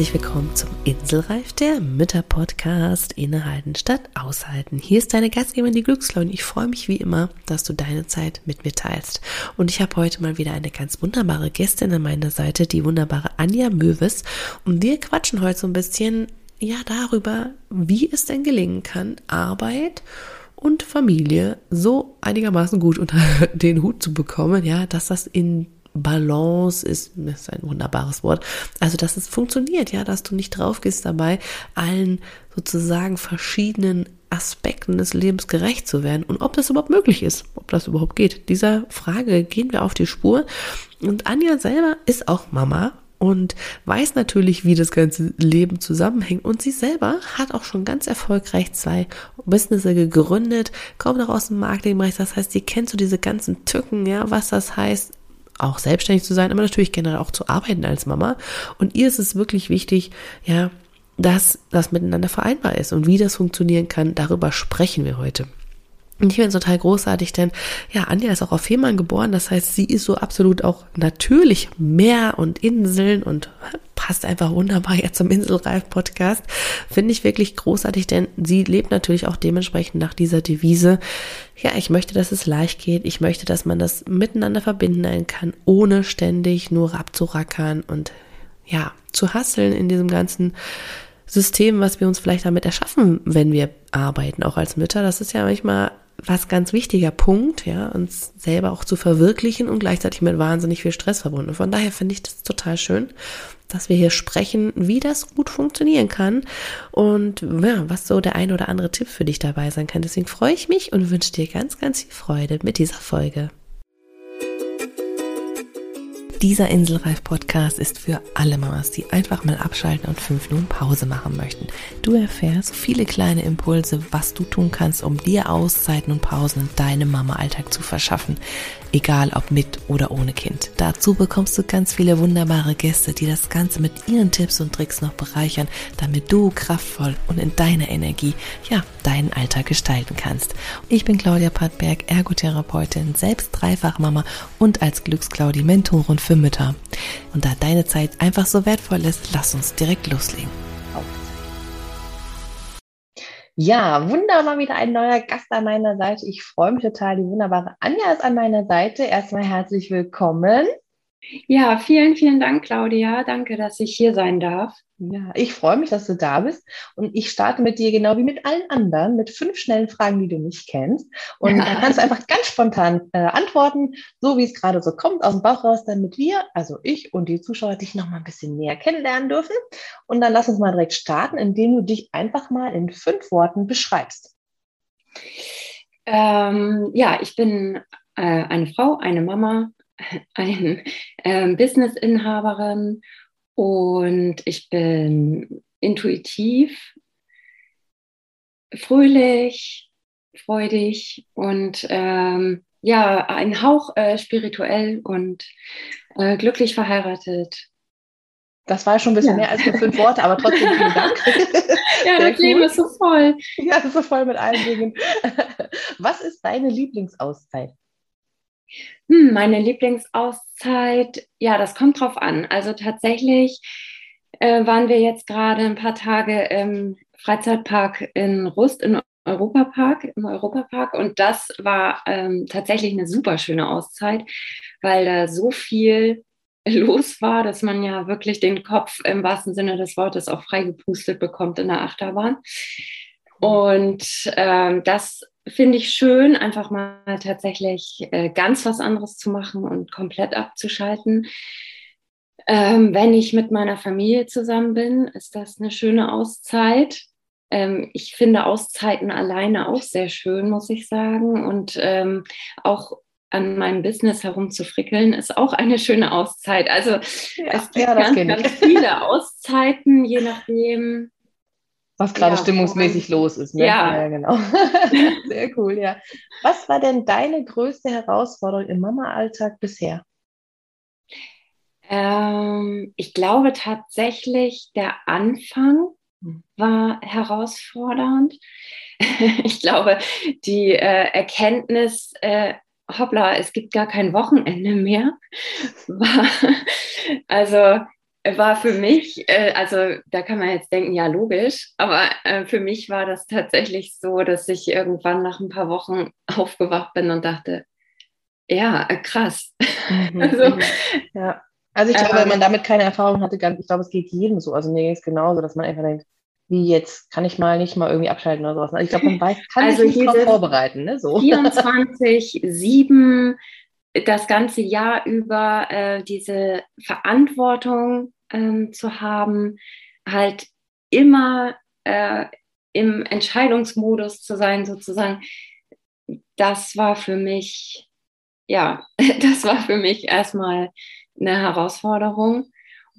herzlich willkommen zum Inselreif, der Mütter-Podcast Innehalten statt Aushalten. Hier ist deine Gastgeberin, die Glückslaune. Ich freue mich wie immer, dass du deine Zeit mit mir teilst. Und ich habe heute mal wieder eine ganz wunderbare Gästin an meiner Seite, die wunderbare Anja Möwes. Und wir quatschen heute so ein bisschen, ja, darüber, wie es denn gelingen kann, Arbeit und Familie so einigermaßen gut unter den Hut zu bekommen, ja, dass das in Balance ist, ist ein wunderbares Wort. Also, dass es funktioniert, ja, dass du nicht drauf gehst dabei, allen sozusagen verschiedenen Aspekten des Lebens gerecht zu werden und ob das überhaupt möglich ist, ob das überhaupt geht. Dieser Frage gehen wir auf die Spur. Und Anja selber ist auch Mama und weiß natürlich, wie das ganze Leben zusammenhängt. Und sie selber hat auch schon ganz erfolgreich zwei Businesses gegründet, kommt auch aus dem Marketingbereich. Das heißt, sie kennt so diese ganzen Tücken, ja, was das heißt, auch selbstständig zu sein, aber natürlich generell auch zu arbeiten als Mama. Und ihr ist es wirklich wichtig, ja, dass das miteinander vereinbar ist und wie das funktionieren kann, darüber sprechen wir heute. Und ich finde es total großartig, denn ja, Anja ist auch auf Fehmarn geboren, das heißt, sie ist so absolut auch natürlich Meer und Inseln und passt einfach wunderbar jetzt zum Inselreif-Podcast. Finde ich wirklich großartig, denn sie lebt natürlich auch dementsprechend nach dieser Devise. Ja, ich möchte, dass es leicht geht. Ich möchte, dass man das miteinander verbinden kann, ohne ständig nur abzurackern und ja, zu hasseln in diesem ganzen System, was wir uns vielleicht damit erschaffen, wenn wir arbeiten, auch als Mütter. Das ist ja manchmal was ganz wichtiger Punkt, ja, uns selber auch zu verwirklichen und gleichzeitig mit wahnsinnig viel Stress verbunden. Von daher finde ich das total schön, dass wir hier sprechen, wie das gut funktionieren kann und ja, was so der ein oder andere Tipp für dich dabei sein kann. Deswegen freue ich mich und wünsche dir ganz, ganz viel Freude mit dieser Folge. Dieser Inselreif-Podcast ist für alle Mamas, die einfach mal abschalten und fünf Minuten Pause machen möchten. Du erfährst viele kleine Impulse, was du tun kannst, um dir Auszeiten und Pausen in deinem Mama-Alltag zu verschaffen egal ob mit oder ohne Kind. Dazu bekommst du ganz viele wunderbare Gäste, die das Ganze mit ihren Tipps und Tricks noch bereichern, damit du kraftvoll und in deiner Energie, ja, deinen Alltag gestalten kannst. Ich bin Claudia Pattberg, Ergotherapeutin, selbst Dreifachmama und als Glücksclaudi Mentorin für Mütter. Und da deine Zeit einfach so wertvoll ist, lass uns direkt loslegen. Ja, wunderbar wieder ein neuer Gast an meiner Seite. Ich freue mich total. Die wunderbare Anja ist an meiner Seite. Erstmal herzlich willkommen. Ja, vielen, vielen Dank, Claudia. Danke, dass ich hier sein darf. Ja, ich freue mich, dass du da bist. Und ich starte mit dir genau wie mit allen anderen mit fünf schnellen Fragen, die du nicht kennst. Und ja. da kannst du einfach ganz spontan äh, antworten, so wie es gerade so kommt, aus dem Bauch raus, damit wir, also ich und die Zuschauer, dich noch mal ein bisschen näher kennenlernen dürfen. Und dann lass uns mal direkt starten, indem du dich einfach mal in fünf Worten beschreibst. Ähm, ja, ich bin äh, eine Frau, eine Mama, eine äh, Business-Inhaberin und ich bin intuitiv, fröhlich, freudig und ähm, ja, ein Hauch äh, spirituell und äh, glücklich verheiratet. Das war schon ein bisschen ja. mehr als nur fünf Worte, aber trotzdem vielen Dank. ja, das Leben ist so voll. Ja, ist so voll mit allen Dingen. Was ist deine Lieblingsauszeit? Hm, meine Lieblingsauszeit, ja, das kommt drauf an. Also tatsächlich äh, waren wir jetzt gerade ein paar Tage im Freizeitpark in Rust, in Europapark, im Europapark. Und das war ähm, tatsächlich eine super schöne Auszeit, weil da so viel los war, dass man ja wirklich den Kopf im wahrsten Sinne des Wortes auch freigepustet bekommt in der Achterbahn. Und ähm, das finde ich schön, einfach mal tatsächlich äh, ganz was anderes zu machen und komplett abzuschalten. Ähm, wenn ich mit meiner Familie zusammen bin, ist das eine schöne Auszeit. Ähm, ich finde Auszeiten alleine auch sehr schön, muss ich sagen. Und ähm, auch an meinem Business herumzufrickeln, ist auch eine schöne Auszeit. Also ja, es gibt ja, ganz, ganz viele Auszeiten, je nachdem, was gerade ja, stimmungsmäßig los ist. Ne? Ja. ja, genau. Sehr cool, ja. Was war denn deine größte Herausforderung im Mama-Alltag bisher? Ähm, ich glaube tatsächlich, der Anfang hm. war herausfordernd. ich glaube, die äh, Erkenntnis, äh, hoppla, es gibt gar kein Wochenende mehr, war, also war für mich, äh, also da kann man jetzt denken, ja, logisch, aber äh, für mich war das tatsächlich so, dass ich irgendwann nach ein paar Wochen aufgewacht bin und dachte, ja, äh, krass. Mhm. also, mhm. ja. also ich glaube, ähm, wenn man damit keine Erfahrung hatte, ich glaube, es geht jedem so. Also mir ging es genauso, dass man einfach denkt, wie jetzt kann ich mal nicht mal irgendwie abschalten oder sowas. Also ich glaube, man weiß, kann also sich nicht vorbereiten. Ne? So. 24, 7, das ganze Jahr über äh, diese Verantwortung ähm, zu haben, halt immer äh, im Entscheidungsmodus zu sein, sozusagen, das war für mich, ja, das war für mich erstmal eine Herausforderung.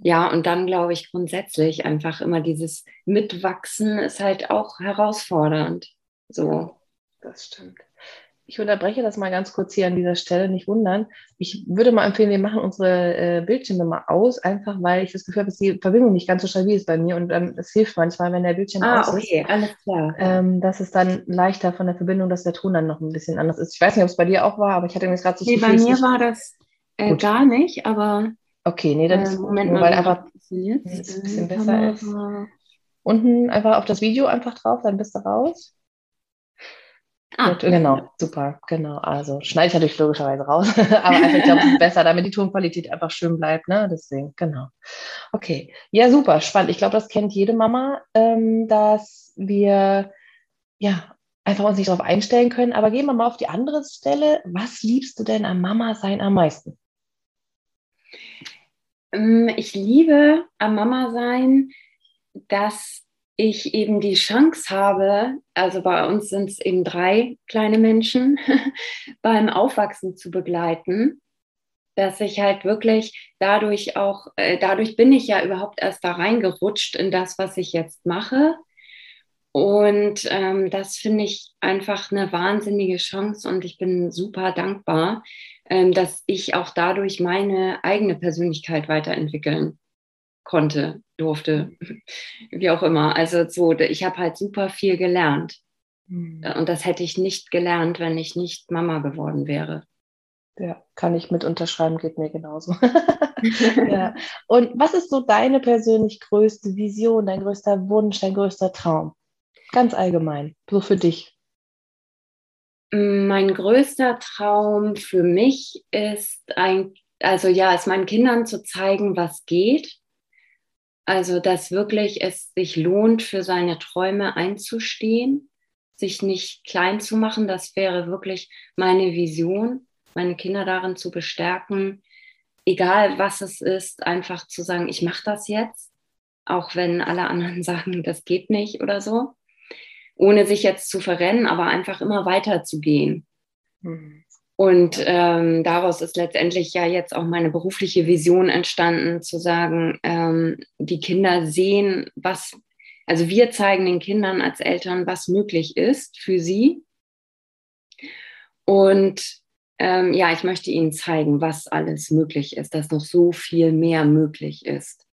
Ja, und dann glaube ich grundsätzlich einfach immer dieses Mitwachsen ist halt auch herausfordernd. So. Das stimmt. Ich unterbreche das mal ganz kurz hier an dieser Stelle, nicht wundern. Ich würde mal empfehlen, wir machen unsere äh, Bildschirme mal aus, einfach weil ich das Gefühl habe, dass die Verbindung nicht ganz so stabil ist bei mir und ähm, es hilft manchmal, wenn der Bildschirm ah, aus okay, ist. alles klar. Ähm, das ist dann leichter von der Verbindung, dass der Ton dann noch ein bisschen anders ist. Ich weiß nicht, ob es bei dir auch war, aber ich hatte mir gerade so nee, bei mir war das äh, gar nicht, aber Okay, nee, dann äh, ist Moment nur, weil einfach ein bisschen besser ist. Unten einfach auf das Video einfach drauf, dann bist du raus. Ah, genau, super, genau. Also schneide ich natürlich logischerweise raus, aber einfach, ich glaube, es ist besser, damit die Tonqualität einfach schön bleibt, ne? Deswegen, genau. Okay, ja, super, spannend. Ich glaube, das kennt jede Mama, ähm, dass wir ja einfach uns nicht darauf einstellen können. Aber gehen wir mal auf die andere Stelle. Was liebst du denn am Mama sein am meisten? Ähm, ich liebe am Mama sein, dass ich eben die Chance habe, also bei uns sind es eben drei kleine Menschen, beim Aufwachsen zu begleiten, dass ich halt wirklich dadurch auch, äh, dadurch bin ich ja überhaupt erst da reingerutscht in das, was ich jetzt mache. Und ähm, das finde ich einfach eine wahnsinnige Chance und ich bin super dankbar, ähm, dass ich auch dadurch meine eigene Persönlichkeit weiterentwickeln konnte, durfte, wie auch immer. Also so, ich habe halt super viel gelernt. Mhm. Und das hätte ich nicht gelernt, wenn ich nicht Mama geworden wäre. Ja, kann ich mit unterschreiben, geht mir genauso. ja. Und was ist so deine persönlich größte Vision, dein größter Wunsch, dein größter Traum? Ganz allgemein, so für dich. Mein größter Traum für mich ist ein, also ja, es meinen Kindern zu zeigen, was geht also, dass wirklich es sich lohnt, für seine Träume einzustehen, sich nicht klein zu machen, das wäre wirklich meine Vision, meine Kinder darin zu bestärken, egal was es ist, einfach zu sagen, ich mache das jetzt, auch wenn alle anderen sagen, das geht nicht oder so, ohne sich jetzt zu verrennen, aber einfach immer weiter zu gehen. Mhm. Und ähm, daraus ist letztendlich ja jetzt auch meine berufliche Vision entstanden, zu sagen, ähm, die Kinder sehen, was, also wir zeigen den Kindern als Eltern, was möglich ist für sie. Und ähm, ja, ich möchte ihnen zeigen, was alles möglich ist, dass noch so viel mehr möglich ist.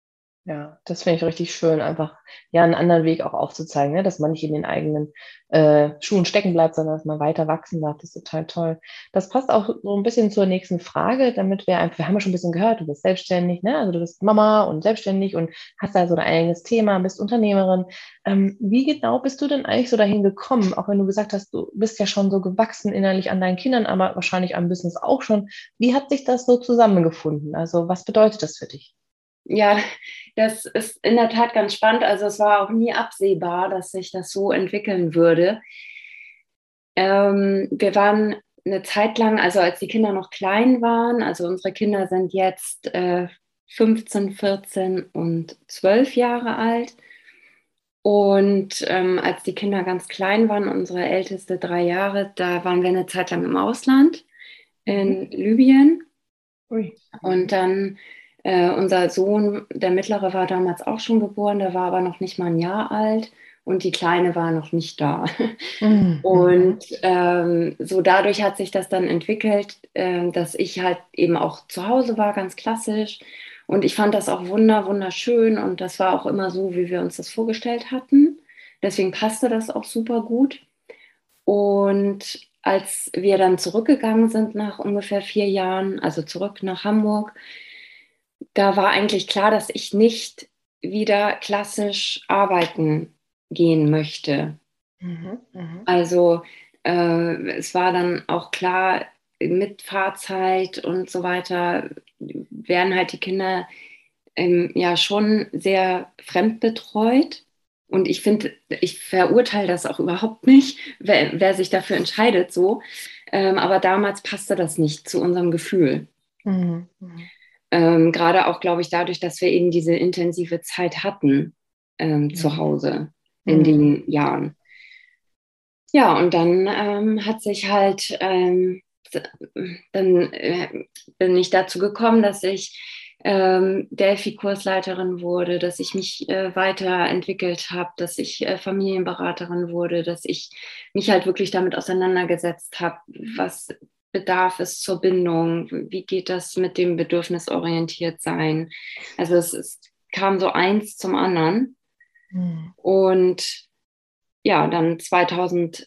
Ja, das finde ich richtig schön, einfach ja einen anderen Weg auch aufzuzeigen, ne? dass man nicht in den eigenen äh, Schuhen stecken bleibt, sondern dass man weiter wachsen darf. Das ist total toll. Das passt auch so ein bisschen zur nächsten Frage, damit wir einfach, wir haben ja schon ein bisschen gehört, du bist selbstständig, ne? also du bist Mama und selbstständig und hast da so ein eigenes Thema, bist Unternehmerin. Ähm, wie genau bist du denn eigentlich so dahin gekommen, auch wenn du gesagt hast, du bist ja schon so gewachsen innerlich an deinen Kindern, aber wahrscheinlich am Business auch schon. Wie hat sich das so zusammengefunden? Also was bedeutet das für dich? Ja, das ist in der Tat ganz spannend. Also es war auch nie absehbar, dass sich das so entwickeln würde. Ähm, wir waren eine Zeit lang, also als die Kinder noch klein waren, also unsere Kinder sind jetzt äh, 15, 14 und 12 Jahre alt. Und ähm, als die Kinder ganz klein waren, unsere älteste drei Jahre, da waren wir eine Zeit lang im Ausland in mhm. Libyen. Ui. Und dann äh, unser Sohn, der mittlere, war damals auch schon geboren, der war aber noch nicht mal ein Jahr alt und die Kleine war noch nicht da. Mhm. Und ähm, so dadurch hat sich das dann entwickelt, äh, dass ich halt eben auch zu Hause war, ganz klassisch. Und ich fand das auch wunder, wunderschön und das war auch immer so, wie wir uns das vorgestellt hatten. Deswegen passte das auch super gut. Und als wir dann zurückgegangen sind nach ungefähr vier Jahren, also zurück nach Hamburg, da war eigentlich klar, dass ich nicht wieder klassisch arbeiten gehen möchte. Mhm, mh. Also äh, es war dann auch klar, mit Fahrzeit und so weiter werden halt die Kinder ähm, ja schon sehr fremdbetreut. Und ich finde, ich verurteile das auch überhaupt nicht, wer, wer sich dafür entscheidet so. Ähm, aber damals passte das nicht zu unserem Gefühl. Mhm. Ähm, Gerade auch, glaube ich, dadurch, dass wir eben diese intensive Zeit hatten ähm, zu Hause in mhm. den Jahren. Ja, und dann ähm, hat sich halt, ähm, dann äh, bin ich dazu gekommen, dass ich ähm, Delphi-Kursleiterin wurde, dass ich mich äh, weiterentwickelt habe, dass ich äh, Familienberaterin wurde, dass ich mich halt wirklich damit auseinandergesetzt habe, was bedarf es zur Bindung, wie geht das mit dem Bedürfnisorientiert sein. Also es, es kam so eins zum anderen. Mhm. Und ja, dann 2008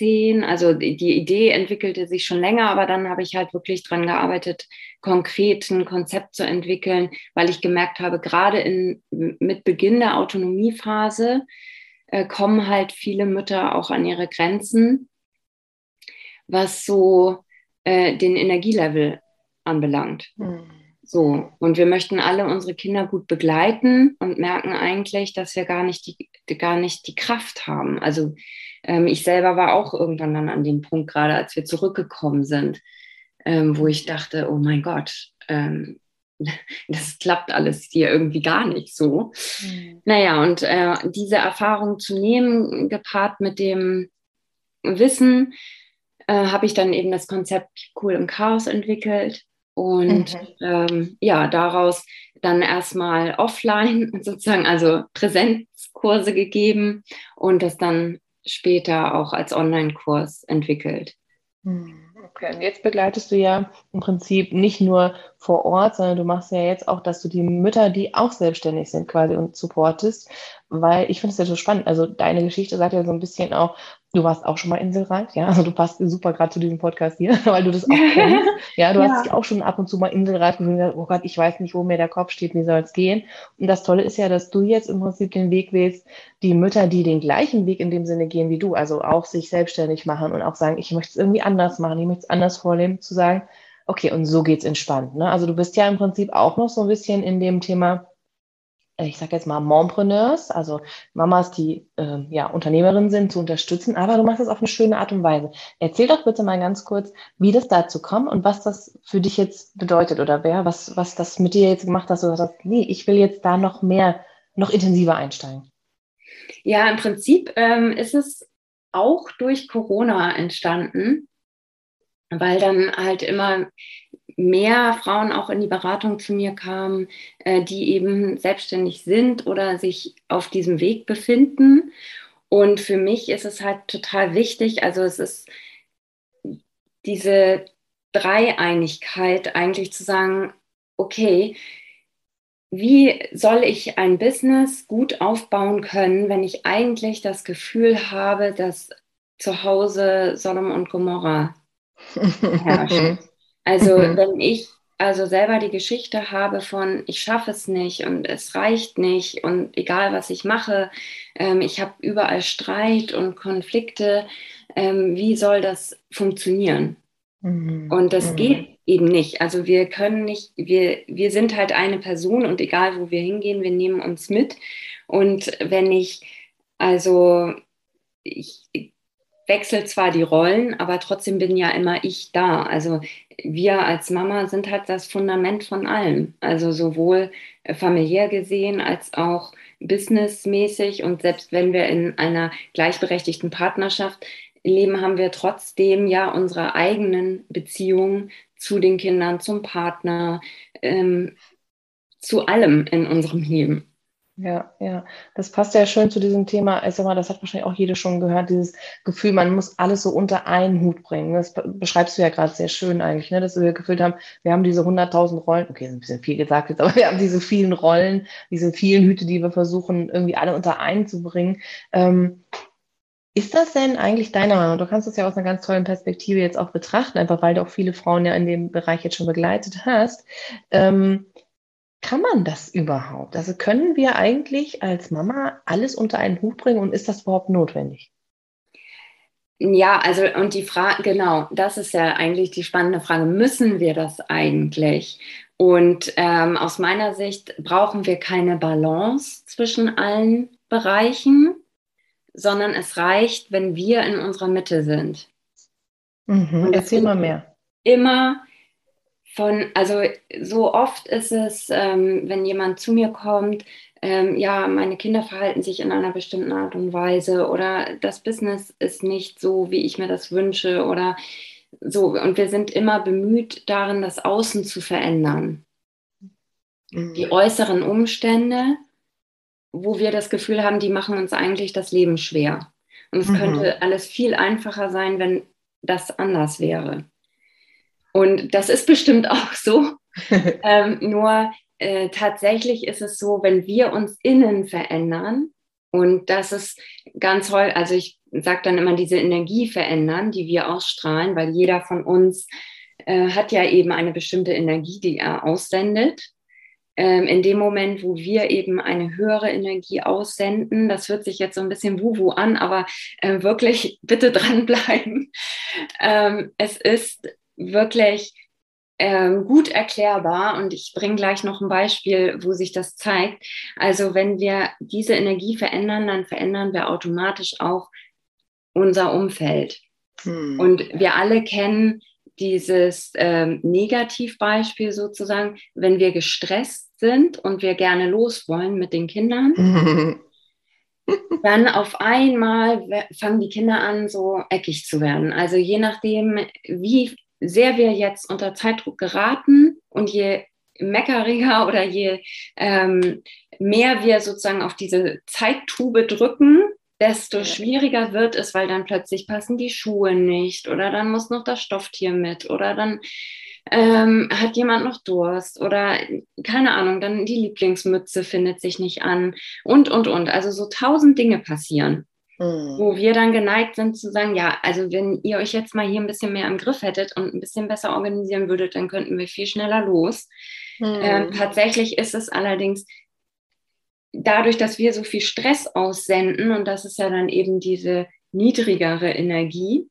2010, also die Idee entwickelte sich schon länger, aber dann habe ich halt wirklich dran gearbeitet, konkret ein Konzept zu entwickeln, weil ich gemerkt habe, gerade in, mit Beginn der Autonomiephase äh, kommen halt viele Mütter auch an ihre Grenzen, was so äh, den Energielevel anbelangt. Mhm. So, und wir möchten alle unsere Kinder gut begleiten und merken eigentlich, dass wir gar nicht die, gar nicht die Kraft haben. Also ähm, ich selber war auch irgendwann dann an dem Punkt, gerade als wir zurückgekommen sind, ähm, wo ich dachte, oh mein Gott, ähm, das klappt alles hier irgendwie gar nicht so. Mhm. Naja, und äh, diese Erfahrung zu nehmen, gepaart mit dem Wissen, äh, habe ich dann eben das Konzept Cool im Chaos entwickelt und mhm. ähm, ja, daraus dann erstmal offline sozusagen, also Präsenzkurse gegeben und das dann später auch als Online-Kurs entwickelt. Hm, okay, und jetzt begleitest du ja im Prinzip nicht nur vor Ort, sondern du machst ja jetzt auch, dass du die Mütter, die auch selbstständig sind, quasi und supportest, weil ich finde es ja so spannend. Also deine Geschichte sagt ja so ein bisschen auch, Du warst auch schon mal inselreif, ja. Also du passt super gerade zu diesem Podcast hier, weil du das auch kennst. Ja, du ja. hast dich auch schon ab und zu mal inselreif gefühlt, oh Gott, ich weiß nicht, wo mir der Kopf steht, wie soll es gehen. Und das Tolle ist ja, dass du jetzt im Prinzip den Weg wählst, die Mütter, die den gleichen Weg in dem Sinne gehen wie du, also auch sich selbstständig machen und auch sagen, ich möchte es irgendwie anders machen, ich möchte es anders vorleben, zu sagen, okay, und so geht's entspannt. Ne? Also du bist ja im Prinzip auch noch so ein bisschen in dem Thema, ich sage jetzt mal Mompreneurs, also Mamas, die äh, ja Unternehmerinnen sind, zu unterstützen, aber du machst es auf eine schöne Art und Weise. Erzähl doch bitte mal ganz kurz, wie das dazu kommt und was das für dich jetzt bedeutet oder wer, was, was das mit dir jetzt gemacht hat, dass du sagst, nee, ich will jetzt da noch mehr, noch intensiver einsteigen. Ja, im Prinzip ähm, ist es auch durch Corona entstanden, weil dann halt immer mehr Frauen auch in die Beratung zu mir kamen, äh, die eben selbstständig sind oder sich auf diesem Weg befinden. Und für mich ist es halt total wichtig, also es ist diese Dreieinigkeit eigentlich zu sagen, okay, wie soll ich ein Business gut aufbauen können, wenn ich eigentlich das Gefühl habe, dass zu Hause Sodom und Gomorra herrscht? Also mhm. wenn ich also selber die Geschichte habe von, ich schaffe es nicht und es reicht nicht und egal was ich mache, ähm, ich habe überall Streit und Konflikte, ähm, wie soll das funktionieren? Mhm. Und das mhm. geht eben nicht. Also wir können nicht, wir, wir sind halt eine Person und egal wo wir hingehen, wir nehmen uns mit. Und wenn ich, also ich, wechsle zwar die Rollen, aber trotzdem bin ja immer ich da. Also wir als Mama sind halt das Fundament von allem. Also sowohl äh, familiär gesehen als auch businessmäßig. Und selbst wenn wir in einer gleichberechtigten Partnerschaft leben, haben wir trotzdem ja unsere eigenen Beziehungen zu den Kindern, zum Partner, ähm, zu allem in unserem Leben. Ja, ja, das passt ja schön zu diesem Thema. Ich sag mal, das hat wahrscheinlich auch jede schon gehört, dieses Gefühl, man muss alles so unter einen Hut bringen. Das beschreibst du ja gerade sehr schön eigentlich, ne? dass wir gefühlt haben, wir haben diese 100.000 Rollen, okay, ist ein bisschen viel gesagt jetzt, aber wir haben diese vielen Rollen, diese vielen Hüte, die wir versuchen, irgendwie alle unter einen zu bringen. Ähm, ist das denn eigentlich deiner Meinung? Du kannst das ja aus einer ganz tollen Perspektive jetzt auch betrachten, einfach weil du auch viele Frauen ja in dem Bereich jetzt schon begleitet hast. Ähm, kann man das überhaupt? Also können wir eigentlich als Mama alles unter einen Hut bringen und ist das überhaupt notwendig? Ja, also und die Frage, genau, das ist ja eigentlich die spannende Frage. Müssen wir das eigentlich? Und ähm, aus meiner Sicht brauchen wir keine Balance zwischen allen Bereichen, sondern es reicht, wenn wir in unserer Mitte sind. Mhm, und erzähl mal mehr. Immer von, also so oft ist es, ähm, wenn jemand zu mir kommt, ähm, ja, meine Kinder verhalten sich in einer bestimmten Art und Weise oder das Business ist nicht so, wie ich mir das wünsche oder so. Und wir sind immer bemüht darin, das Außen zu verändern. Mhm. Die äußeren Umstände, wo wir das Gefühl haben, die machen uns eigentlich das Leben schwer. Und es mhm. könnte alles viel einfacher sein, wenn das anders wäre. Und das ist bestimmt auch so. ähm, nur äh, tatsächlich ist es so, wenn wir uns innen verändern, und das ist ganz toll, also ich sage dann immer diese Energie verändern, die wir ausstrahlen, weil jeder von uns äh, hat ja eben eine bestimmte Energie, die er aussendet. Ähm, in dem Moment, wo wir eben eine höhere Energie aussenden, das hört sich jetzt so ein bisschen wuhu an, aber äh, wirklich bitte dranbleiben. Ähm, es ist wirklich ähm, gut erklärbar und ich bringe gleich noch ein Beispiel, wo sich das zeigt. Also wenn wir diese Energie verändern, dann verändern wir automatisch auch unser Umfeld. Hm. Und wir alle kennen dieses ähm, Negativbeispiel sozusagen, wenn wir gestresst sind und wir gerne los wollen mit den Kindern. dann auf einmal fangen die Kinder an, so eckig zu werden. Also je nachdem, wie sehr wir jetzt unter Zeitdruck geraten und je meckeriger oder je ähm, mehr wir sozusagen auf diese Zeittube drücken, desto schwieriger wird es, weil dann plötzlich passen die Schuhe nicht oder dann muss noch das Stofftier mit oder dann ähm, hat jemand noch Durst oder keine Ahnung, dann die Lieblingsmütze findet sich nicht an und, und, und. Also so tausend Dinge passieren. Mhm. Wo wir dann geneigt sind zu sagen, ja, also wenn ihr euch jetzt mal hier ein bisschen mehr im Griff hättet und ein bisschen besser organisieren würdet, dann könnten wir viel schneller los. Mhm. Ähm, tatsächlich ist es allerdings dadurch, dass wir so viel Stress aussenden, und das ist ja dann eben diese niedrigere Energie,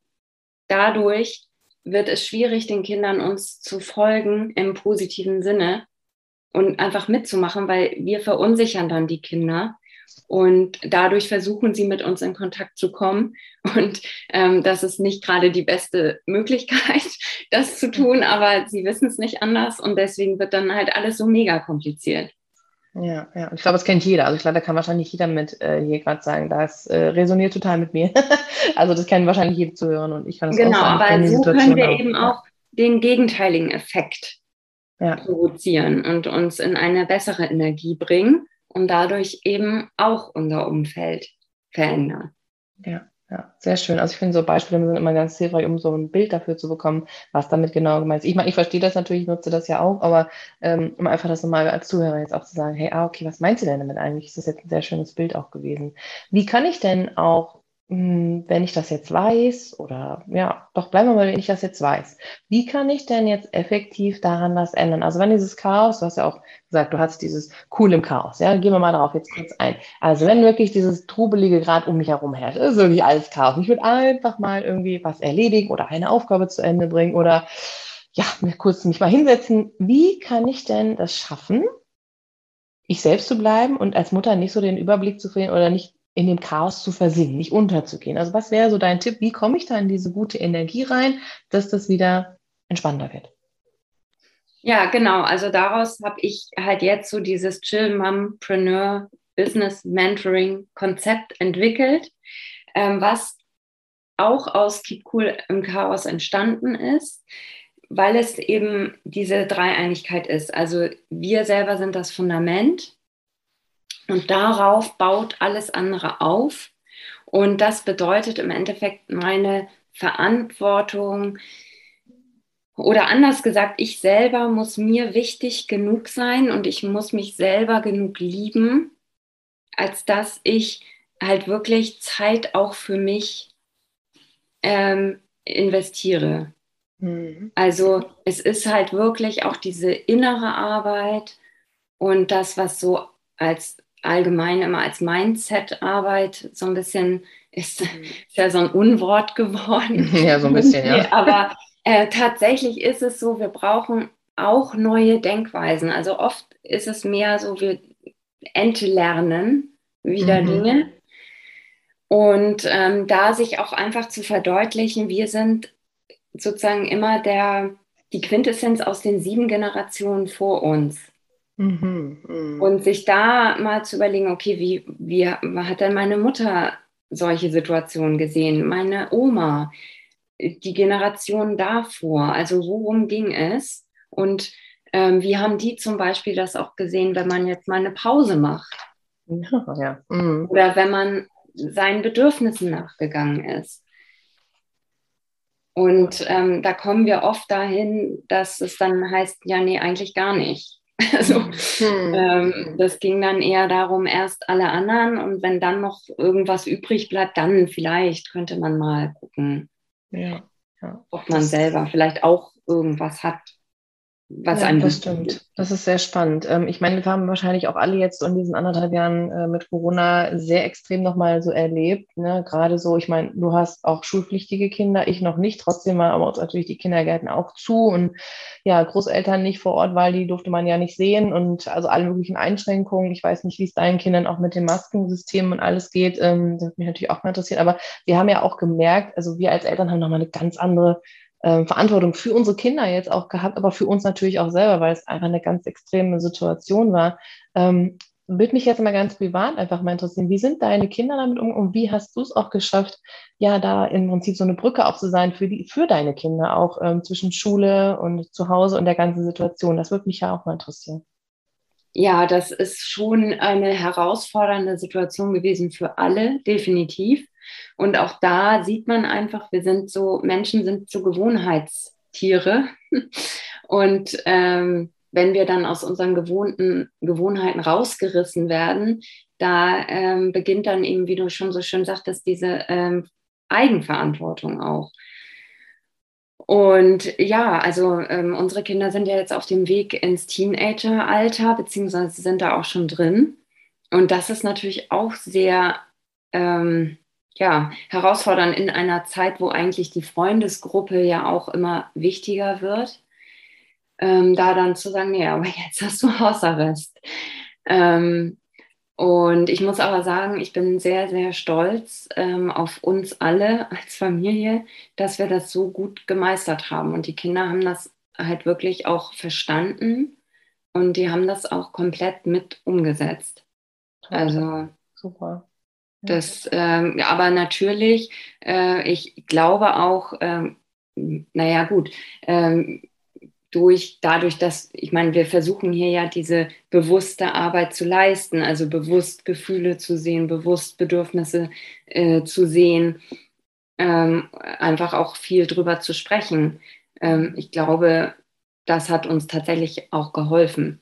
dadurch wird es schwierig, den Kindern uns zu folgen im positiven Sinne und einfach mitzumachen, weil wir verunsichern dann die Kinder und dadurch versuchen sie mit uns in Kontakt zu kommen. Und ähm, das ist nicht gerade die beste Möglichkeit, das zu tun, aber sie wissen es nicht anders und deswegen wird dann halt alles so mega kompliziert. Ja, ja. Ich glaube, das kennt jeder. Also ich glaube, da kann wahrscheinlich jeder mit äh, hier gerade sagen, das äh, resoniert total mit mir. also das kennen wahrscheinlich jede zuhören und ich kann es genau, auch. Genau, aber so Situation können wir auch. eben auch den gegenteiligen Effekt ja. provozieren und uns in eine bessere Energie bringen und dadurch eben auch unser Umfeld verändern. Ja. Ja, sehr schön. Also ich finde so Beispiele sind immer ganz hilfreich, um so ein Bild dafür zu bekommen, was damit genau gemeint ist. Ich meine, ich verstehe das natürlich, nutze das ja auch, aber ähm, um einfach das nochmal als Zuhörer jetzt auch zu sagen, hey, ah, okay, was meinst du denn damit eigentlich? Ist das jetzt ein sehr schönes Bild auch gewesen. Wie kann ich denn auch wenn ich das jetzt weiß, oder ja, doch bleiben wir mal, wenn ich das jetzt weiß, wie kann ich denn jetzt effektiv daran was ändern? Also wenn dieses Chaos, du hast ja auch gesagt, du hast dieses Cool im Chaos, ja, gehen wir mal darauf jetzt kurz ein. Also wenn wirklich dieses Trubelige gerade um mich herum herrscht, ist wirklich alles Chaos. Ich würde einfach mal irgendwie was erledigen oder eine Aufgabe zu Ende bringen oder ja, mir kurz mich mal hinsetzen. Wie kann ich denn das schaffen, ich selbst zu bleiben und als Mutter nicht so den Überblick zu verlieren oder nicht in dem Chaos zu versinken, nicht unterzugehen. Also was wäre so dein Tipp? Wie komme ich da in diese gute Energie rein, dass das wieder entspannter wird? Ja, genau. Also daraus habe ich halt jetzt so dieses Chill Mompreneur Business Mentoring Konzept entwickelt, ähm, was auch aus Keep Cool im Chaos entstanden ist, weil es eben diese Dreieinigkeit ist. Also wir selber sind das Fundament und darauf baut alles andere auf. Und das bedeutet im Endeffekt meine Verantwortung oder anders gesagt, ich selber muss mir wichtig genug sein und ich muss mich selber genug lieben, als dass ich halt wirklich Zeit auch für mich ähm, investiere. Mhm. Also es ist halt wirklich auch diese innere Arbeit Und das, was so als allgemein immer als Mindset-Arbeit so ein bisschen ist, ist ja so ein Unwort geworden. Ja, so ein bisschen, ja. Aber äh, tatsächlich ist es so, wir brauchen auch neue Denkweisen. Also oft ist es mehr so, wir entlernen wieder mhm. Dinge. Und ähm, da sich auch einfach zu verdeutlichen, wir sind sozusagen immer der, die Quintessenz aus den sieben Generationen vor uns. Mhm, mh. Und sich da mal zu überlegen, okay, wie, wie hat denn meine Mutter solche Situationen gesehen? Meine Oma, die Generation davor, also worum ging es? Und ähm, wie haben die zum Beispiel das auch gesehen, wenn man jetzt mal eine Pause macht? Ja, ja. Mhm. Oder wenn man seinen Bedürfnissen nachgegangen ist. Und ähm, da kommen wir oft dahin, dass es dann heißt, ja, nee, eigentlich gar nicht. Also hm. ähm, das ging dann eher darum, erst alle anderen und wenn dann noch irgendwas übrig bleibt, dann vielleicht könnte man mal gucken, ja, ja. ob man selber vielleicht auch irgendwas hat was ja, einem das stimmt. Das ist sehr spannend. Ähm, ich meine, wir haben wahrscheinlich auch alle jetzt in diesen anderthalb Jahren äh, mit Corona sehr extrem nochmal so erlebt. Ne? Gerade so, ich meine, du hast auch schulpflichtige Kinder, ich noch nicht. Trotzdem waren aber natürlich die Kindergärten auch zu und ja, Großeltern nicht vor Ort, weil die durfte man ja nicht sehen und also alle möglichen Einschränkungen. Ich weiß nicht, wie es deinen Kindern auch mit dem Maskensystem und alles geht. Ähm, das hat mich natürlich auch mal interessiert. Aber wir haben ja auch gemerkt, also wir als Eltern haben nochmal eine ganz andere äh, Verantwortung für unsere Kinder jetzt auch gehabt, aber für uns natürlich auch selber, weil es einfach eine ganz extreme Situation war. Ähm, würde mich jetzt mal ganz privat einfach mal interessieren, wie sind deine Kinder damit um und wie hast du es auch geschafft, ja, da im Prinzip so eine Brücke auch zu sein für die, für deine Kinder, auch ähm, zwischen Schule und zu Hause und der ganzen Situation. Das würde mich ja auch mal interessieren. Ja, das ist schon eine herausfordernde Situation gewesen für alle, definitiv. Und auch da sieht man einfach, wir sind so, Menschen sind so Gewohnheitstiere. Und ähm, wenn wir dann aus unseren gewohnten Gewohnheiten rausgerissen werden, da ähm, beginnt dann eben, wie du schon so schön sagtest, diese ähm, Eigenverantwortung auch. Und ja, also ähm, unsere Kinder sind ja jetzt auf dem Weg ins Teenageralter, beziehungsweise sind da auch schon drin. Und das ist natürlich auch sehr ähm, ja, herausfordernd in einer Zeit, wo eigentlich die Freundesgruppe ja auch immer wichtiger wird. Ähm, da dann zu sagen, nee, aber jetzt hast du Hausarrest. Ähm, und ich muss aber sagen, ich bin sehr, sehr stolz ähm, auf uns alle als Familie, dass wir das so gut gemeistert haben. Und die Kinder haben das halt wirklich auch verstanden und die haben das auch komplett mit umgesetzt. Also super. Das, ähm, aber natürlich, äh, ich glaube auch, ähm, naja gut, ähm, durch, dadurch, dass, ich meine, wir versuchen hier ja diese bewusste Arbeit zu leisten, also bewusst Gefühle zu sehen, bewusst Bedürfnisse äh, zu sehen, ähm, einfach auch viel drüber zu sprechen. Ähm, ich glaube, das hat uns tatsächlich auch geholfen.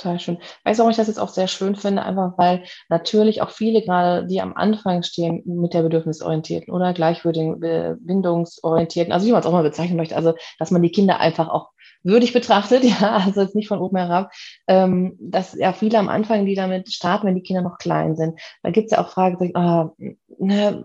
Total schön. Weißt du, warum ich das jetzt auch sehr schön finde? Einfach weil natürlich auch viele gerade, die am Anfang stehen mit der bedürfnisorientierten oder gleichwürdigen bindungsorientierten, also wie man es auch mal bezeichnen möchte, also dass man die Kinder einfach auch würdig betrachtet, ja, also jetzt nicht von oben herab, ähm, dass ja viele am Anfang, die damit starten, wenn die Kinder noch klein sind, da gibt es ja auch Fragen, ah, ne,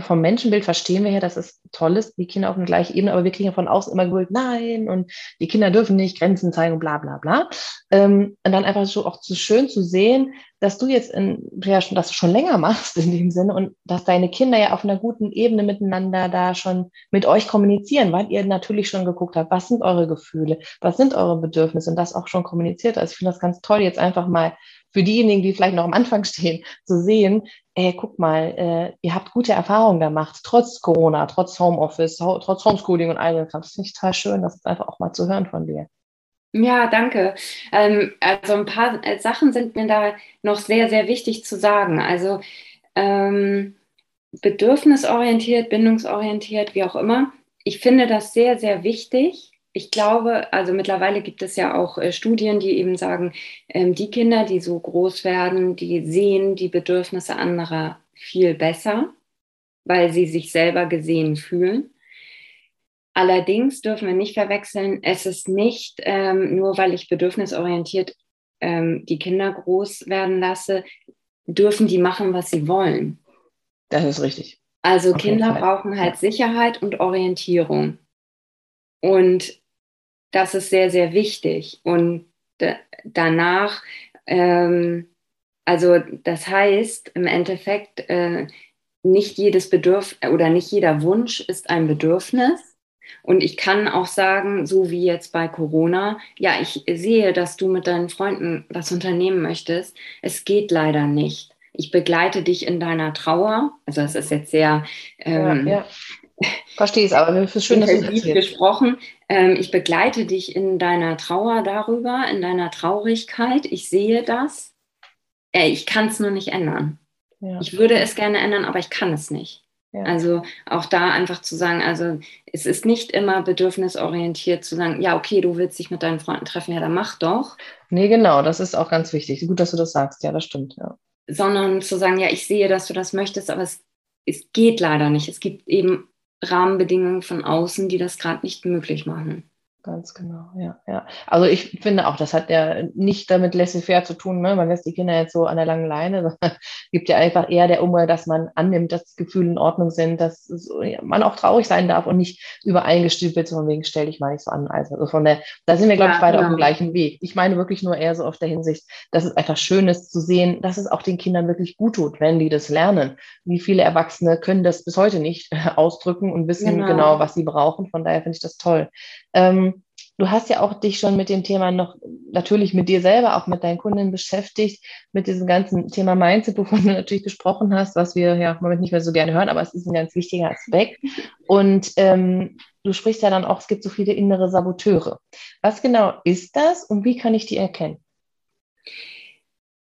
vom Menschenbild verstehen wir ja, dass es toll ist, die Kinder auf eine gleiche Ebene, aber wir kriegen ja von außen immer gewollt, nein, und die Kinder dürfen nicht Grenzen zeigen und bla bla bla. Ähm, und dann einfach so auch so schön zu sehen, dass du jetzt in, ja, schon, das schon länger machst in dem Sinne und dass deine Kinder ja auf einer guten Ebene miteinander da schon mit euch kommunizieren, weil ihr natürlich schon geguckt habt, was sind eure Gefühle, was sind eure Bedürfnisse und das auch schon kommuniziert. Also ich finde das ganz toll, jetzt einfach mal für diejenigen, die vielleicht noch am Anfang stehen, zu sehen, ey, guck mal, äh, ihr habt gute Erfahrungen gemacht, trotz Corona, trotz Homeoffice, ho trotz Homeschooling und all dem. Das finde ich total schön, das ist einfach auch mal zu hören von dir. Ja, danke. Ähm, also ein paar äh, Sachen sind mir da noch sehr, sehr wichtig zu sagen. Also ähm, bedürfnisorientiert, bindungsorientiert, wie auch immer. Ich finde das sehr, sehr wichtig ich glaube, also mittlerweile gibt es ja auch äh, Studien, die eben sagen, ähm, die Kinder, die so groß werden, die sehen die Bedürfnisse anderer viel besser, weil sie sich selber gesehen fühlen. Allerdings dürfen wir nicht verwechseln, es ist nicht ähm, nur, weil ich bedürfnisorientiert ähm, die Kinder groß werden lasse, dürfen die machen, was sie wollen. Das ist richtig. Also Auf Kinder brauchen halt Sicherheit und Orientierung. Und das ist sehr, sehr wichtig. Und danach, ähm, also das heißt im Endeffekt, äh, nicht jedes Bedürf oder nicht jeder Wunsch ist ein Bedürfnis. Und ich kann auch sagen, so wie jetzt bei Corona, ja, ich sehe, dass du mit deinen Freunden was unternehmen möchtest. Es geht leider nicht. Ich begleite dich in deiner Trauer. Also es ist jetzt sehr ähm, ja. Verstehe es, aber es ist schön, dass du es gesprochen. Ähm, ich begleite dich in deiner Trauer darüber, in deiner Traurigkeit. Ich sehe das. Äh, ich kann es nur nicht ändern. Ja. Ich würde es gerne ändern, aber ich kann es nicht. Ja. Also auch da einfach zu sagen, also es ist nicht immer bedürfnisorientiert zu sagen, ja, okay, du willst dich mit deinen Freunden treffen, ja, dann mach doch. Nee, genau, das ist auch ganz wichtig. Gut, dass du das sagst, ja, das stimmt, ja. Sondern zu sagen, ja, ich sehe, dass du das möchtest, aber es, es geht leider nicht. Es gibt eben Rahmenbedingungen von außen, die das gerade nicht möglich machen. Ganz genau, ja, ja. Also ich finde auch, das hat ja nicht damit laissez-faire zu tun, ne? man lässt die Kinder jetzt so an der langen Leine, sondern gibt ja einfach eher der Umwelt, dass man annimmt, dass Gefühle in Ordnung sind, dass man auch traurig sein darf und nicht übereingestülpt von wegen, stell dich mal nicht so an. Also von der, da sind wir, glaube ja, ich, beide genau. auf dem gleichen Weg. Ich meine wirklich nur eher so auf der Hinsicht, dass es einfach schön ist zu sehen, dass es auch den Kindern wirklich gut tut, wenn die das lernen. Wie viele Erwachsene können das bis heute nicht ausdrücken und wissen genau, genau was sie brauchen. Von daher finde ich das toll. Ähm, du hast ja auch dich schon mit dem Thema noch, natürlich mit dir selber, auch mit deinen Kunden beschäftigt, mit diesem ganzen Thema Mindset, wovon du natürlich gesprochen hast, was wir ja im Moment nicht mehr so gerne hören, aber es ist ein ganz wichtiger Aspekt. Und ähm, du sprichst ja dann auch, es gibt so viele innere Saboteure. Was genau ist das und wie kann ich die erkennen?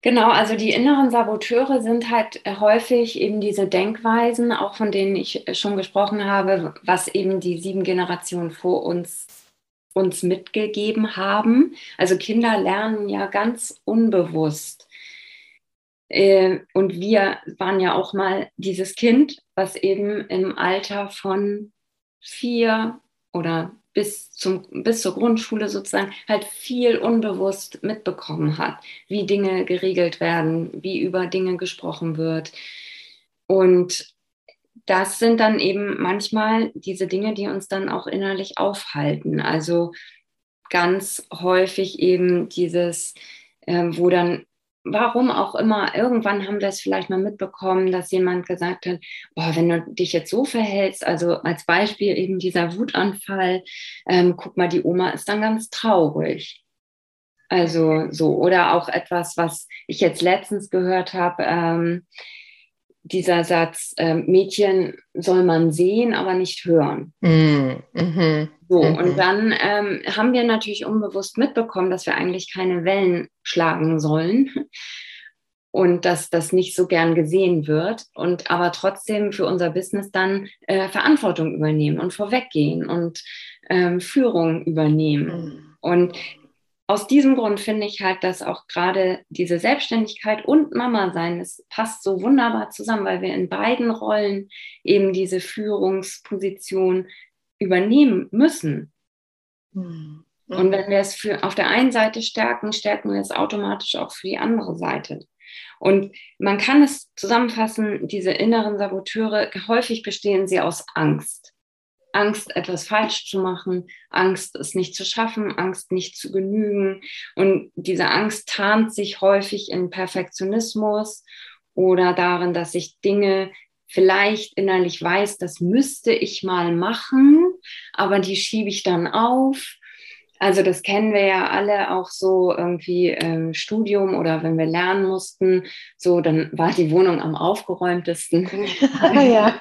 Genau, also die inneren Saboteure sind halt häufig eben diese Denkweisen, auch von denen ich schon gesprochen habe, was eben die sieben Generationen vor uns uns mitgegeben haben. Also Kinder lernen ja ganz unbewusst. Äh, und wir waren ja auch mal dieses Kind, was eben im Alter von vier oder bis, zum, bis zur Grundschule sozusagen halt viel unbewusst mitbekommen hat, wie Dinge geregelt werden, wie über Dinge gesprochen wird. Und das sind dann eben manchmal diese Dinge, die uns dann auch innerlich aufhalten. Also ganz häufig eben dieses, äh, wo dann, warum auch immer, irgendwann haben wir es vielleicht mal mitbekommen, dass jemand gesagt hat, boah, wenn du dich jetzt so verhältst, also als Beispiel eben dieser Wutanfall, ähm, guck mal, die Oma ist dann ganz traurig. Also so, oder auch etwas, was ich jetzt letztens gehört habe, ähm, dieser Satz, äh, Mädchen soll man sehen, aber nicht hören. Mm, mhm. So, mhm. und dann ähm, haben wir natürlich unbewusst mitbekommen, dass wir eigentlich keine Wellen schlagen sollen und dass das nicht so gern gesehen wird und aber trotzdem für unser Business dann äh, Verantwortung übernehmen und vorweggehen und ähm, Führung übernehmen. Mhm. Und aus diesem Grund finde ich halt, dass auch gerade diese Selbstständigkeit und Mama sein, es passt so wunderbar zusammen, weil wir in beiden Rollen eben diese Führungsposition übernehmen müssen. Mhm. Und wenn wir es für, auf der einen Seite stärken, stärken wir es automatisch auch für die andere Seite. Und man kann es zusammenfassen, diese inneren Saboteure, häufig bestehen sie aus Angst. Angst, etwas falsch zu machen, Angst, es nicht zu schaffen, Angst, nicht zu genügen. Und diese Angst tarnt sich häufig in Perfektionismus oder darin, dass ich Dinge vielleicht innerlich weiß, das müsste ich mal machen, aber die schiebe ich dann auf also das kennen wir ja alle auch so irgendwie im Studium oder wenn wir lernen mussten, so dann war die Wohnung am aufgeräumtesten. ja.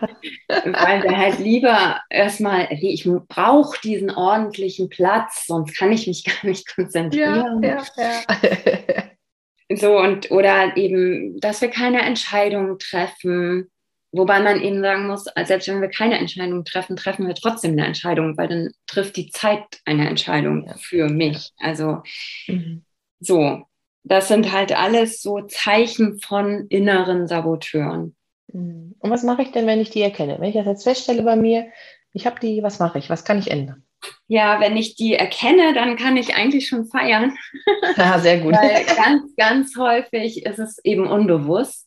Weil wir halt lieber erstmal, ich brauche diesen ordentlichen Platz, sonst kann ich mich gar nicht konzentrieren. Ja, ja, ja. so und oder eben, dass wir keine Entscheidungen treffen Wobei man eben sagen muss, selbst wenn wir keine Entscheidung treffen, treffen wir trotzdem eine Entscheidung, weil dann trifft die Zeit eine Entscheidung für mich. Also mhm. so, das sind halt alles so Zeichen von inneren Saboteuren. Mhm. Und was mache ich denn, wenn ich die erkenne? Wenn ich das jetzt feststelle bei mir, ich habe die, was mache ich? Was kann ich ändern? ja, wenn ich die erkenne, dann kann ich eigentlich schon feiern. Ja, sehr gut. Weil ganz, ganz häufig ist es eben unbewusst,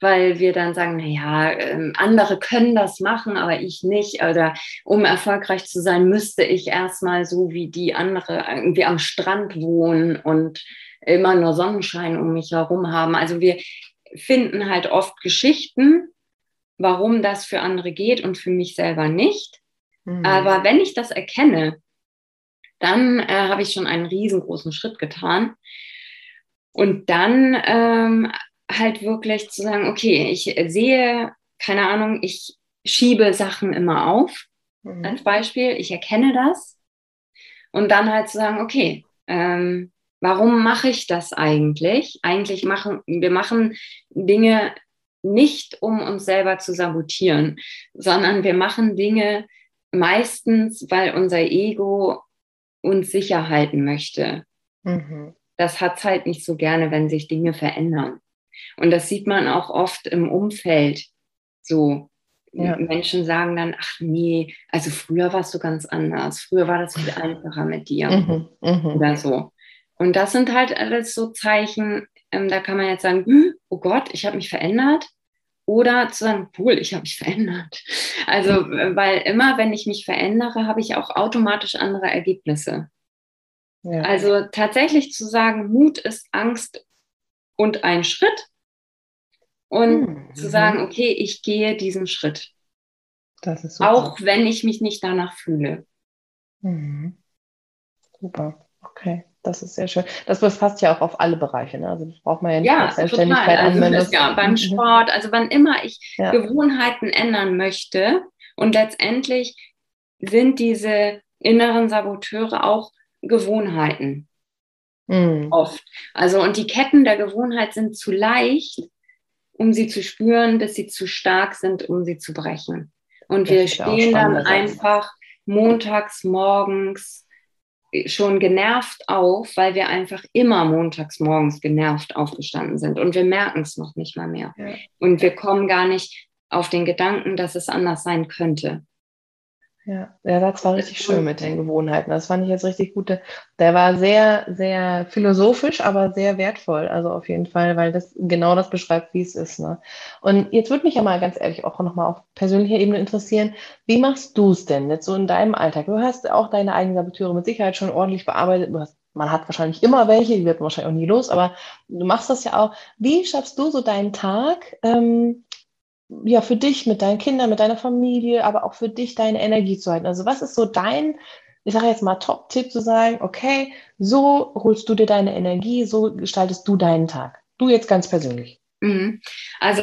weil wir dann sagen, naja, ähm, andere können das machen, aber ich nicht. Oder um erfolgreich zu sein, müsste ich erstmal so wie die andere irgendwie am Strand wohnen und immer nur Sonnenschein um mich herum haben. Also wir finden halt oft Geschichten, warum das für andere geht und für mich selber nicht. Mhm. Aber wenn ich das erkenne, dann äh, habe ich schon einen riesengroßen Schritt getan. Und dann ähm, halt wirklich zu sagen, okay, ich sehe, keine Ahnung, ich schiebe Sachen immer auf, mhm. als Beispiel, ich erkenne das. Und dann halt zu sagen, okay, ähm, warum mache ich das eigentlich? Eigentlich machen, wir machen Dinge nicht, um uns selber zu sabotieren, sondern wir machen Dinge meistens, weil unser Ego uns sicher halten möchte. Mhm. Das hat es halt nicht so gerne, wenn sich Dinge verändern. Und das sieht man auch oft im Umfeld. So, ja. Menschen sagen dann, ach nee, also früher warst du ganz anders, früher war das viel einfacher mit dir mhm, mh. oder so. Und das sind halt alles so Zeichen, ähm, da kann man jetzt sagen, hm, oh Gott, ich habe mich verändert. Oder zu sagen, cool, ich habe mich verändert. Also, weil immer, wenn ich mich verändere, habe ich auch automatisch andere Ergebnisse. Ja. Also tatsächlich zu sagen, Mut ist Angst und ein Schritt. Und hm. zu sagen, okay, ich gehe diesen Schritt. Auch wenn ich mich nicht danach fühle. Mhm. Super, okay. Das ist sehr schön. Das passt ja auch auf alle Bereiche. Ne? Also das braucht man ja nicht ja, Selbstständigkeit also anwenden. Ja, beim mhm. Sport, also wann immer ich ja. Gewohnheiten ändern möchte und letztendlich sind diese inneren Saboteure auch Gewohnheiten. Mhm. Oft. Also und die Ketten der Gewohnheit sind zu leicht, um sie zu spüren, bis sie zu stark sind, um sie zu brechen. Und wir stehen dann einfach montags morgens schon genervt auf, weil wir einfach immer montags morgens genervt aufgestanden sind und wir merken es noch nicht mal mehr. Ja. Und wir kommen gar nicht auf den Gedanken, dass es anders sein könnte. Ja, der Satz war richtig schön mit den Gewohnheiten. Das fand ich jetzt richtig gut. Der war sehr, sehr philosophisch, aber sehr wertvoll. Also auf jeden Fall, weil das genau das beschreibt, wie es ist. Ne? Und jetzt würde mich ja mal ganz ehrlich auch nochmal auf persönlicher Ebene interessieren, wie machst du es denn jetzt so in deinem Alltag? Du hast auch deine eigenen Saboteure mit Sicherheit schon ordentlich bearbeitet. Hast man hat wahrscheinlich immer welche, die wird wahrscheinlich auch nie los, aber du machst das ja auch. Wie schaffst du so deinen Tag, ähm, ja, für dich, mit deinen Kindern, mit deiner Familie, aber auch für dich deine Energie zu halten. Also was ist so dein, ich sage jetzt mal Top-Tipp zu sagen, okay, so holst du dir deine Energie, so gestaltest du deinen Tag. Du jetzt ganz persönlich. Mhm. Also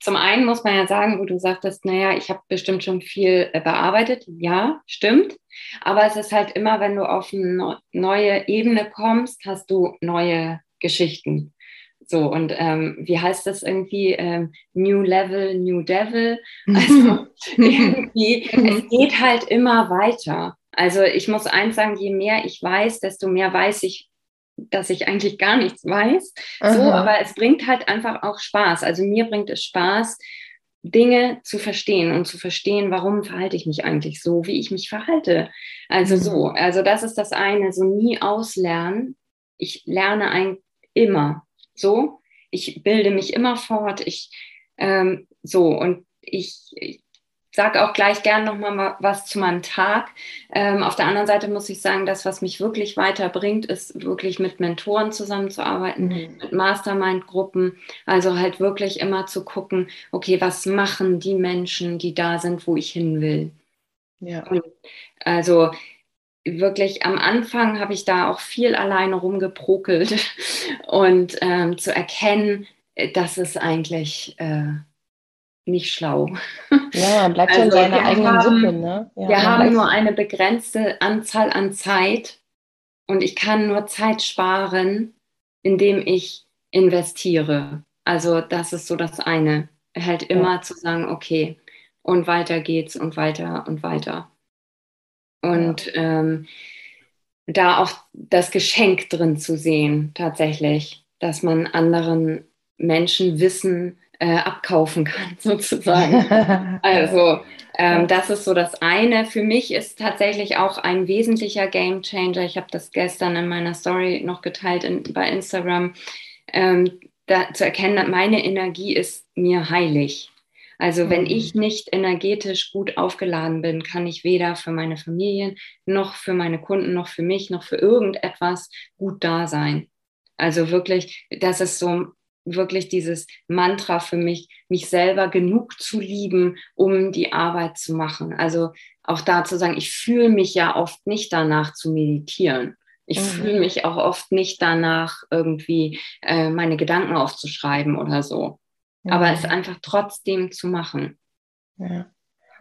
zum einen muss man ja sagen, wo du sagtest, naja, ich habe bestimmt schon viel äh, bearbeitet. Ja, stimmt. Aber es ist halt immer, wenn du auf eine neue Ebene kommst, hast du neue Geschichten. So, und ähm, wie heißt das irgendwie? Ähm, New Level, New Devil. Also irgendwie, es geht halt immer weiter. Also ich muss eins sagen, je mehr ich weiß, desto mehr weiß ich, dass ich eigentlich gar nichts weiß. Aha. So, aber es bringt halt einfach auch Spaß. Also mir bringt es Spaß, Dinge zu verstehen und zu verstehen, warum verhalte ich mich eigentlich so, wie ich mich verhalte. Also so, mhm. also das ist das eine, so nie auslernen. Ich lerne ein immer so. Ich bilde mich immer fort. Ich ähm, so und ich, ich sage auch gleich gern noch mal was zu meinem Tag. Ähm, auf der anderen Seite muss ich sagen, das, was mich wirklich weiterbringt, ist wirklich mit Mentoren zusammenzuarbeiten, mhm. mit Mastermind-Gruppen. Also halt wirklich immer zu gucken, okay, was machen die Menschen, die da sind, wo ich hin will. Ja. Und also wirklich am Anfang habe ich da auch viel alleine rumgeprokelt und ähm, zu erkennen, äh, das ist eigentlich äh, nicht schlau. Ja, man bleibt also, schon seiner eigenen haben, Suppe. Ne? Ja, wir haben nur eine begrenzte Anzahl an Zeit und ich kann nur Zeit sparen, indem ich investiere. Also das ist so das eine. Halt immer ja. zu sagen, okay, und weiter geht's und weiter und weiter. Und ähm, da auch das Geschenk drin zu sehen, tatsächlich, dass man anderen Menschen Wissen äh, abkaufen kann, sozusagen. also ähm, das ist so das eine. Für mich ist tatsächlich auch ein wesentlicher Game Changer. Ich habe das gestern in meiner Story noch geteilt in, bei Instagram. Ähm, da, zu erkennen, meine Energie ist mir heilig. Also wenn ich nicht energetisch gut aufgeladen bin, kann ich weder für meine Familien noch für meine Kunden noch für mich noch für irgendetwas gut da sein. Also wirklich, das ist so wirklich dieses Mantra für mich, mich selber genug zu lieben, um die Arbeit zu machen. Also auch da zu sagen, ich fühle mich ja oft nicht danach zu meditieren. Ich mhm. fühle mich auch oft nicht danach, irgendwie äh, meine Gedanken aufzuschreiben oder so. Aber es einfach trotzdem zu machen. Ja.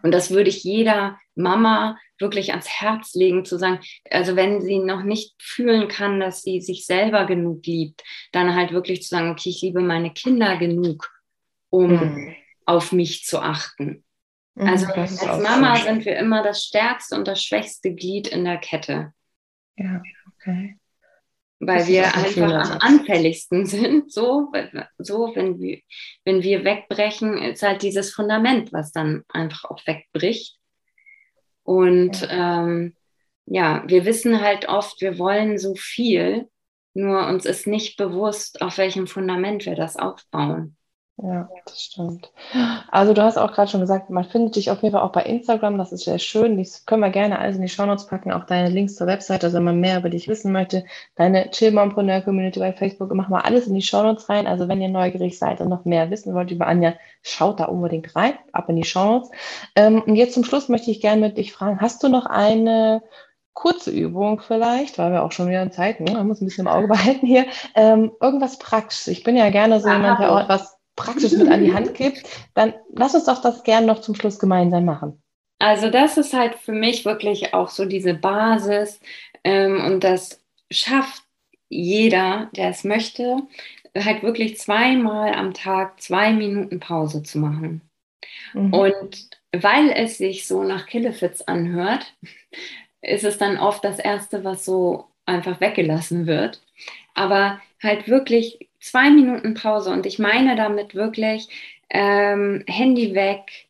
Und das würde ich jeder Mama wirklich ans Herz legen, zu sagen, also wenn sie noch nicht fühlen kann, dass sie sich selber genug liebt, dann halt wirklich zu sagen, okay, ich liebe meine Kinder genug, um mhm. auf mich zu achten. Mhm, also als Mama schön. sind wir immer das stärkste und das schwächste Glied in der Kette. Ja, okay weil wir einfach am anfälligsten sind. So, so wenn, wir, wenn wir wegbrechen, ist halt dieses Fundament, was dann einfach auch wegbricht. Und ja. Ähm, ja, wir wissen halt oft, wir wollen so viel, nur uns ist nicht bewusst, auf welchem Fundament wir das aufbauen. Ja, das stimmt. Also du hast auch gerade schon gesagt, man findet dich auf jeden Fall auch bei Instagram, das ist sehr schön. Das können wir gerne alles in die Shownotes packen, auch deine Links zur Webseite, also wenn man mehr über dich wissen möchte, deine Chillmompreneur Community bei Facebook, machen wir alles in die Shownotes rein. Also wenn ihr neugierig seid und noch mehr wissen wollt über Anja, schaut da unbedingt rein, ab in die Shownotes. Ähm, und jetzt zum Schluss möchte ich gerne mit dich fragen, hast du noch eine kurze Übung vielleicht, weil wir auch schon wieder in Zeit, ne? man muss ein bisschen im Auge behalten hier, ähm, irgendwas praktisch. Ich bin ja gerne so jemand, der auch etwas praktisch mit an die Hand gibt, dann lass uns doch das gerne noch zum Schluss gemeinsam machen. Also das ist halt für mich wirklich auch so diese Basis ähm, und das schafft jeder, der es möchte, halt wirklich zweimal am Tag zwei Minuten Pause zu machen. Mhm. Und weil es sich so nach Killefits anhört, ist es dann oft das Erste, was so einfach weggelassen wird. Aber halt wirklich zwei Minuten Pause und ich meine damit wirklich ähm, Handy weg,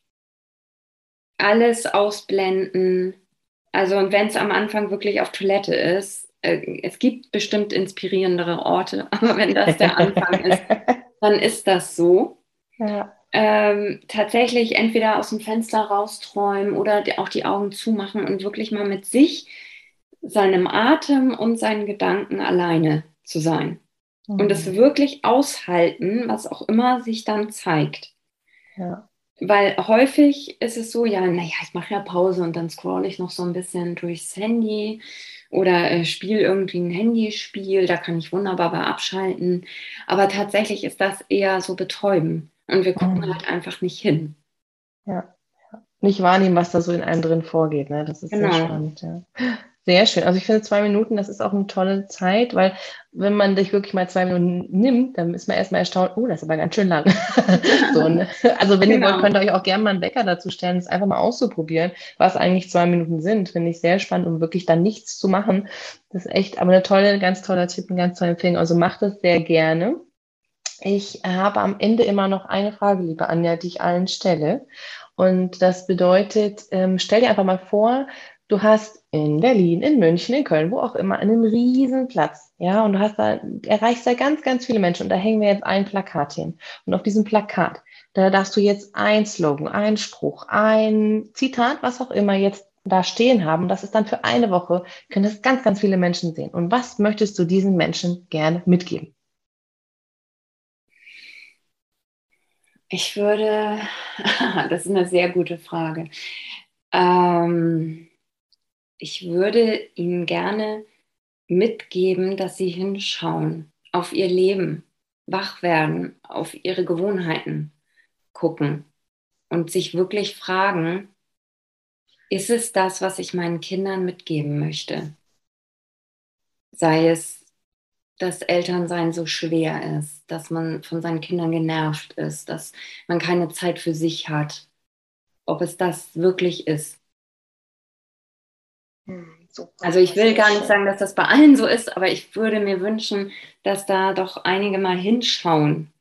alles ausblenden. Also und wenn es am Anfang wirklich auf Toilette ist, äh, es gibt bestimmt inspirierendere Orte, aber wenn das der Anfang ist, dann ist das so. Ja. Ähm, tatsächlich entweder aus dem Fenster rausträumen oder auch die Augen zumachen und wirklich mal mit sich, seinem Atem und seinen Gedanken alleine zu sein und das mhm. wirklich aushalten, was auch immer sich dann zeigt. Ja. Weil häufig ist es so, ja, naja, ich mache ja Pause und dann scroll ich noch so ein bisschen durchs Handy oder äh, spiele irgendwie ein Handyspiel, da kann ich wunderbar bei abschalten. Aber tatsächlich ist das eher so betäuben und wir gucken mhm. halt einfach nicht hin. Ja. Nicht wahrnehmen, was da so in einem drin vorgeht. Ne? Das ist genau. sehr spannend. Ja. Sehr schön. Also ich finde zwei Minuten, das ist auch eine tolle Zeit, weil wenn man sich wirklich mal zwei Minuten nimmt, dann ist man erstmal erstaunt, oh, das ist aber ganz schön lang. so, ne? Also wenn genau. ihr wollt, könnt ihr euch auch gerne mal einen Wecker dazu stellen, es einfach mal auszuprobieren, was eigentlich zwei Minuten sind. Finde ich sehr spannend, um wirklich dann nichts zu machen. Das ist echt aber eine tolle, ganz toller Tipp, ein ganz toller Empfehlung. Also macht das sehr gerne. Ich habe am Ende immer noch eine Frage, liebe Anja, die ich allen stelle. Und das bedeutet, ähm, stell dir einfach mal vor, du hast in Berlin, in München, in Köln, wo auch immer, einen riesen Platz. Ja, und du hast da, erreichst da ganz, ganz viele Menschen. Und da hängen wir jetzt ein Plakat hin. Und auf diesem Plakat, da darfst du jetzt ein Slogan, ein Spruch, ein Zitat, was auch immer jetzt da stehen haben. Das ist dann für eine Woche, können das ganz, ganz viele Menschen sehen. Und was möchtest du diesen Menschen gerne mitgeben? Ich würde, das ist eine sehr gute Frage. Ähm, ich würde Ihnen gerne mitgeben, dass Sie hinschauen auf Ihr Leben, wach werden, auf Ihre Gewohnheiten gucken und sich wirklich fragen, ist es das, was ich meinen Kindern mitgeben möchte? Sei es, dass Elternsein so schwer ist, dass man von seinen Kindern genervt ist, dass man keine Zeit für sich hat, ob es das wirklich ist. Hm, super. Also ich will gar nicht sagen, dass das bei allen so ist, aber ich würde mir wünschen, dass da doch einige mal hinschauen.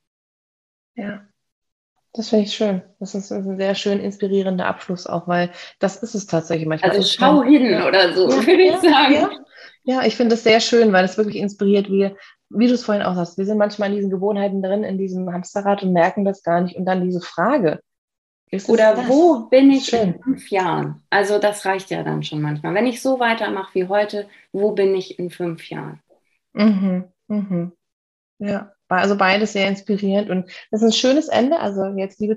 Ja. Das finde ich schön. Das ist ein sehr schön inspirierender Abschluss auch, weil das ist es tatsächlich manchmal. Also schau hin ja. oder so, ja, würde ich sagen. Ja, ja ich finde es sehr schön, weil es wirklich inspiriert, wie, wie du es vorhin auch sagst. Wir sind manchmal in diesen Gewohnheiten drin, in diesem Hamsterrad und merken das gar nicht. Und dann diese Frage. Oder das? wo bin ich schön. in fünf Jahren? Also das reicht ja dann schon manchmal. Wenn ich so weitermache wie heute, wo bin ich in fünf Jahren? Mhm, mhm. Ja, also beides sehr inspirierend und das ist ein schönes Ende. Also jetzt, liebe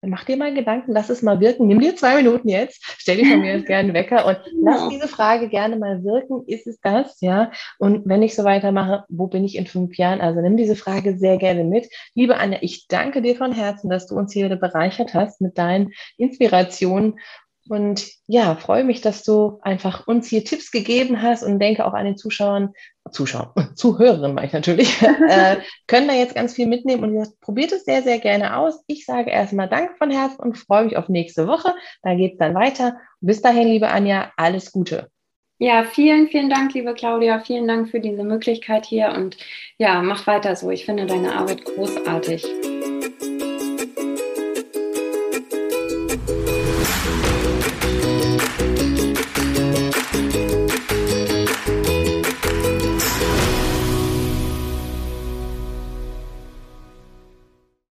Zuhörer, mach dir mal Gedanken, lass es mal wirken. Nimm dir zwei Minuten jetzt, stell dir von mir jetzt gerne einen Wecker und lass diese Frage gerne mal wirken. Ist es das? Ja. Und wenn ich so weitermache, wo bin ich in fünf Jahren? Also nimm diese Frage sehr gerne mit. Liebe Anja, ich danke dir von Herzen, dass du uns hier wieder bereichert hast mit deinen Inspirationen und ja, freue mich, dass du einfach uns hier Tipps gegeben hast und denke auch an den Zuschauern, Zuschauern, Zuhörerinnen meine ich natürlich, äh, können da jetzt ganz viel mitnehmen und ihr probiert es sehr, sehr gerne aus. Ich sage erstmal Danke von Herzen und freue mich auf nächste Woche. Da geht es dann weiter. bis dahin, liebe Anja, alles Gute. Ja, vielen, vielen Dank, liebe Claudia. Vielen Dank für diese Möglichkeit hier und ja, mach weiter so. Ich finde deine Arbeit großartig.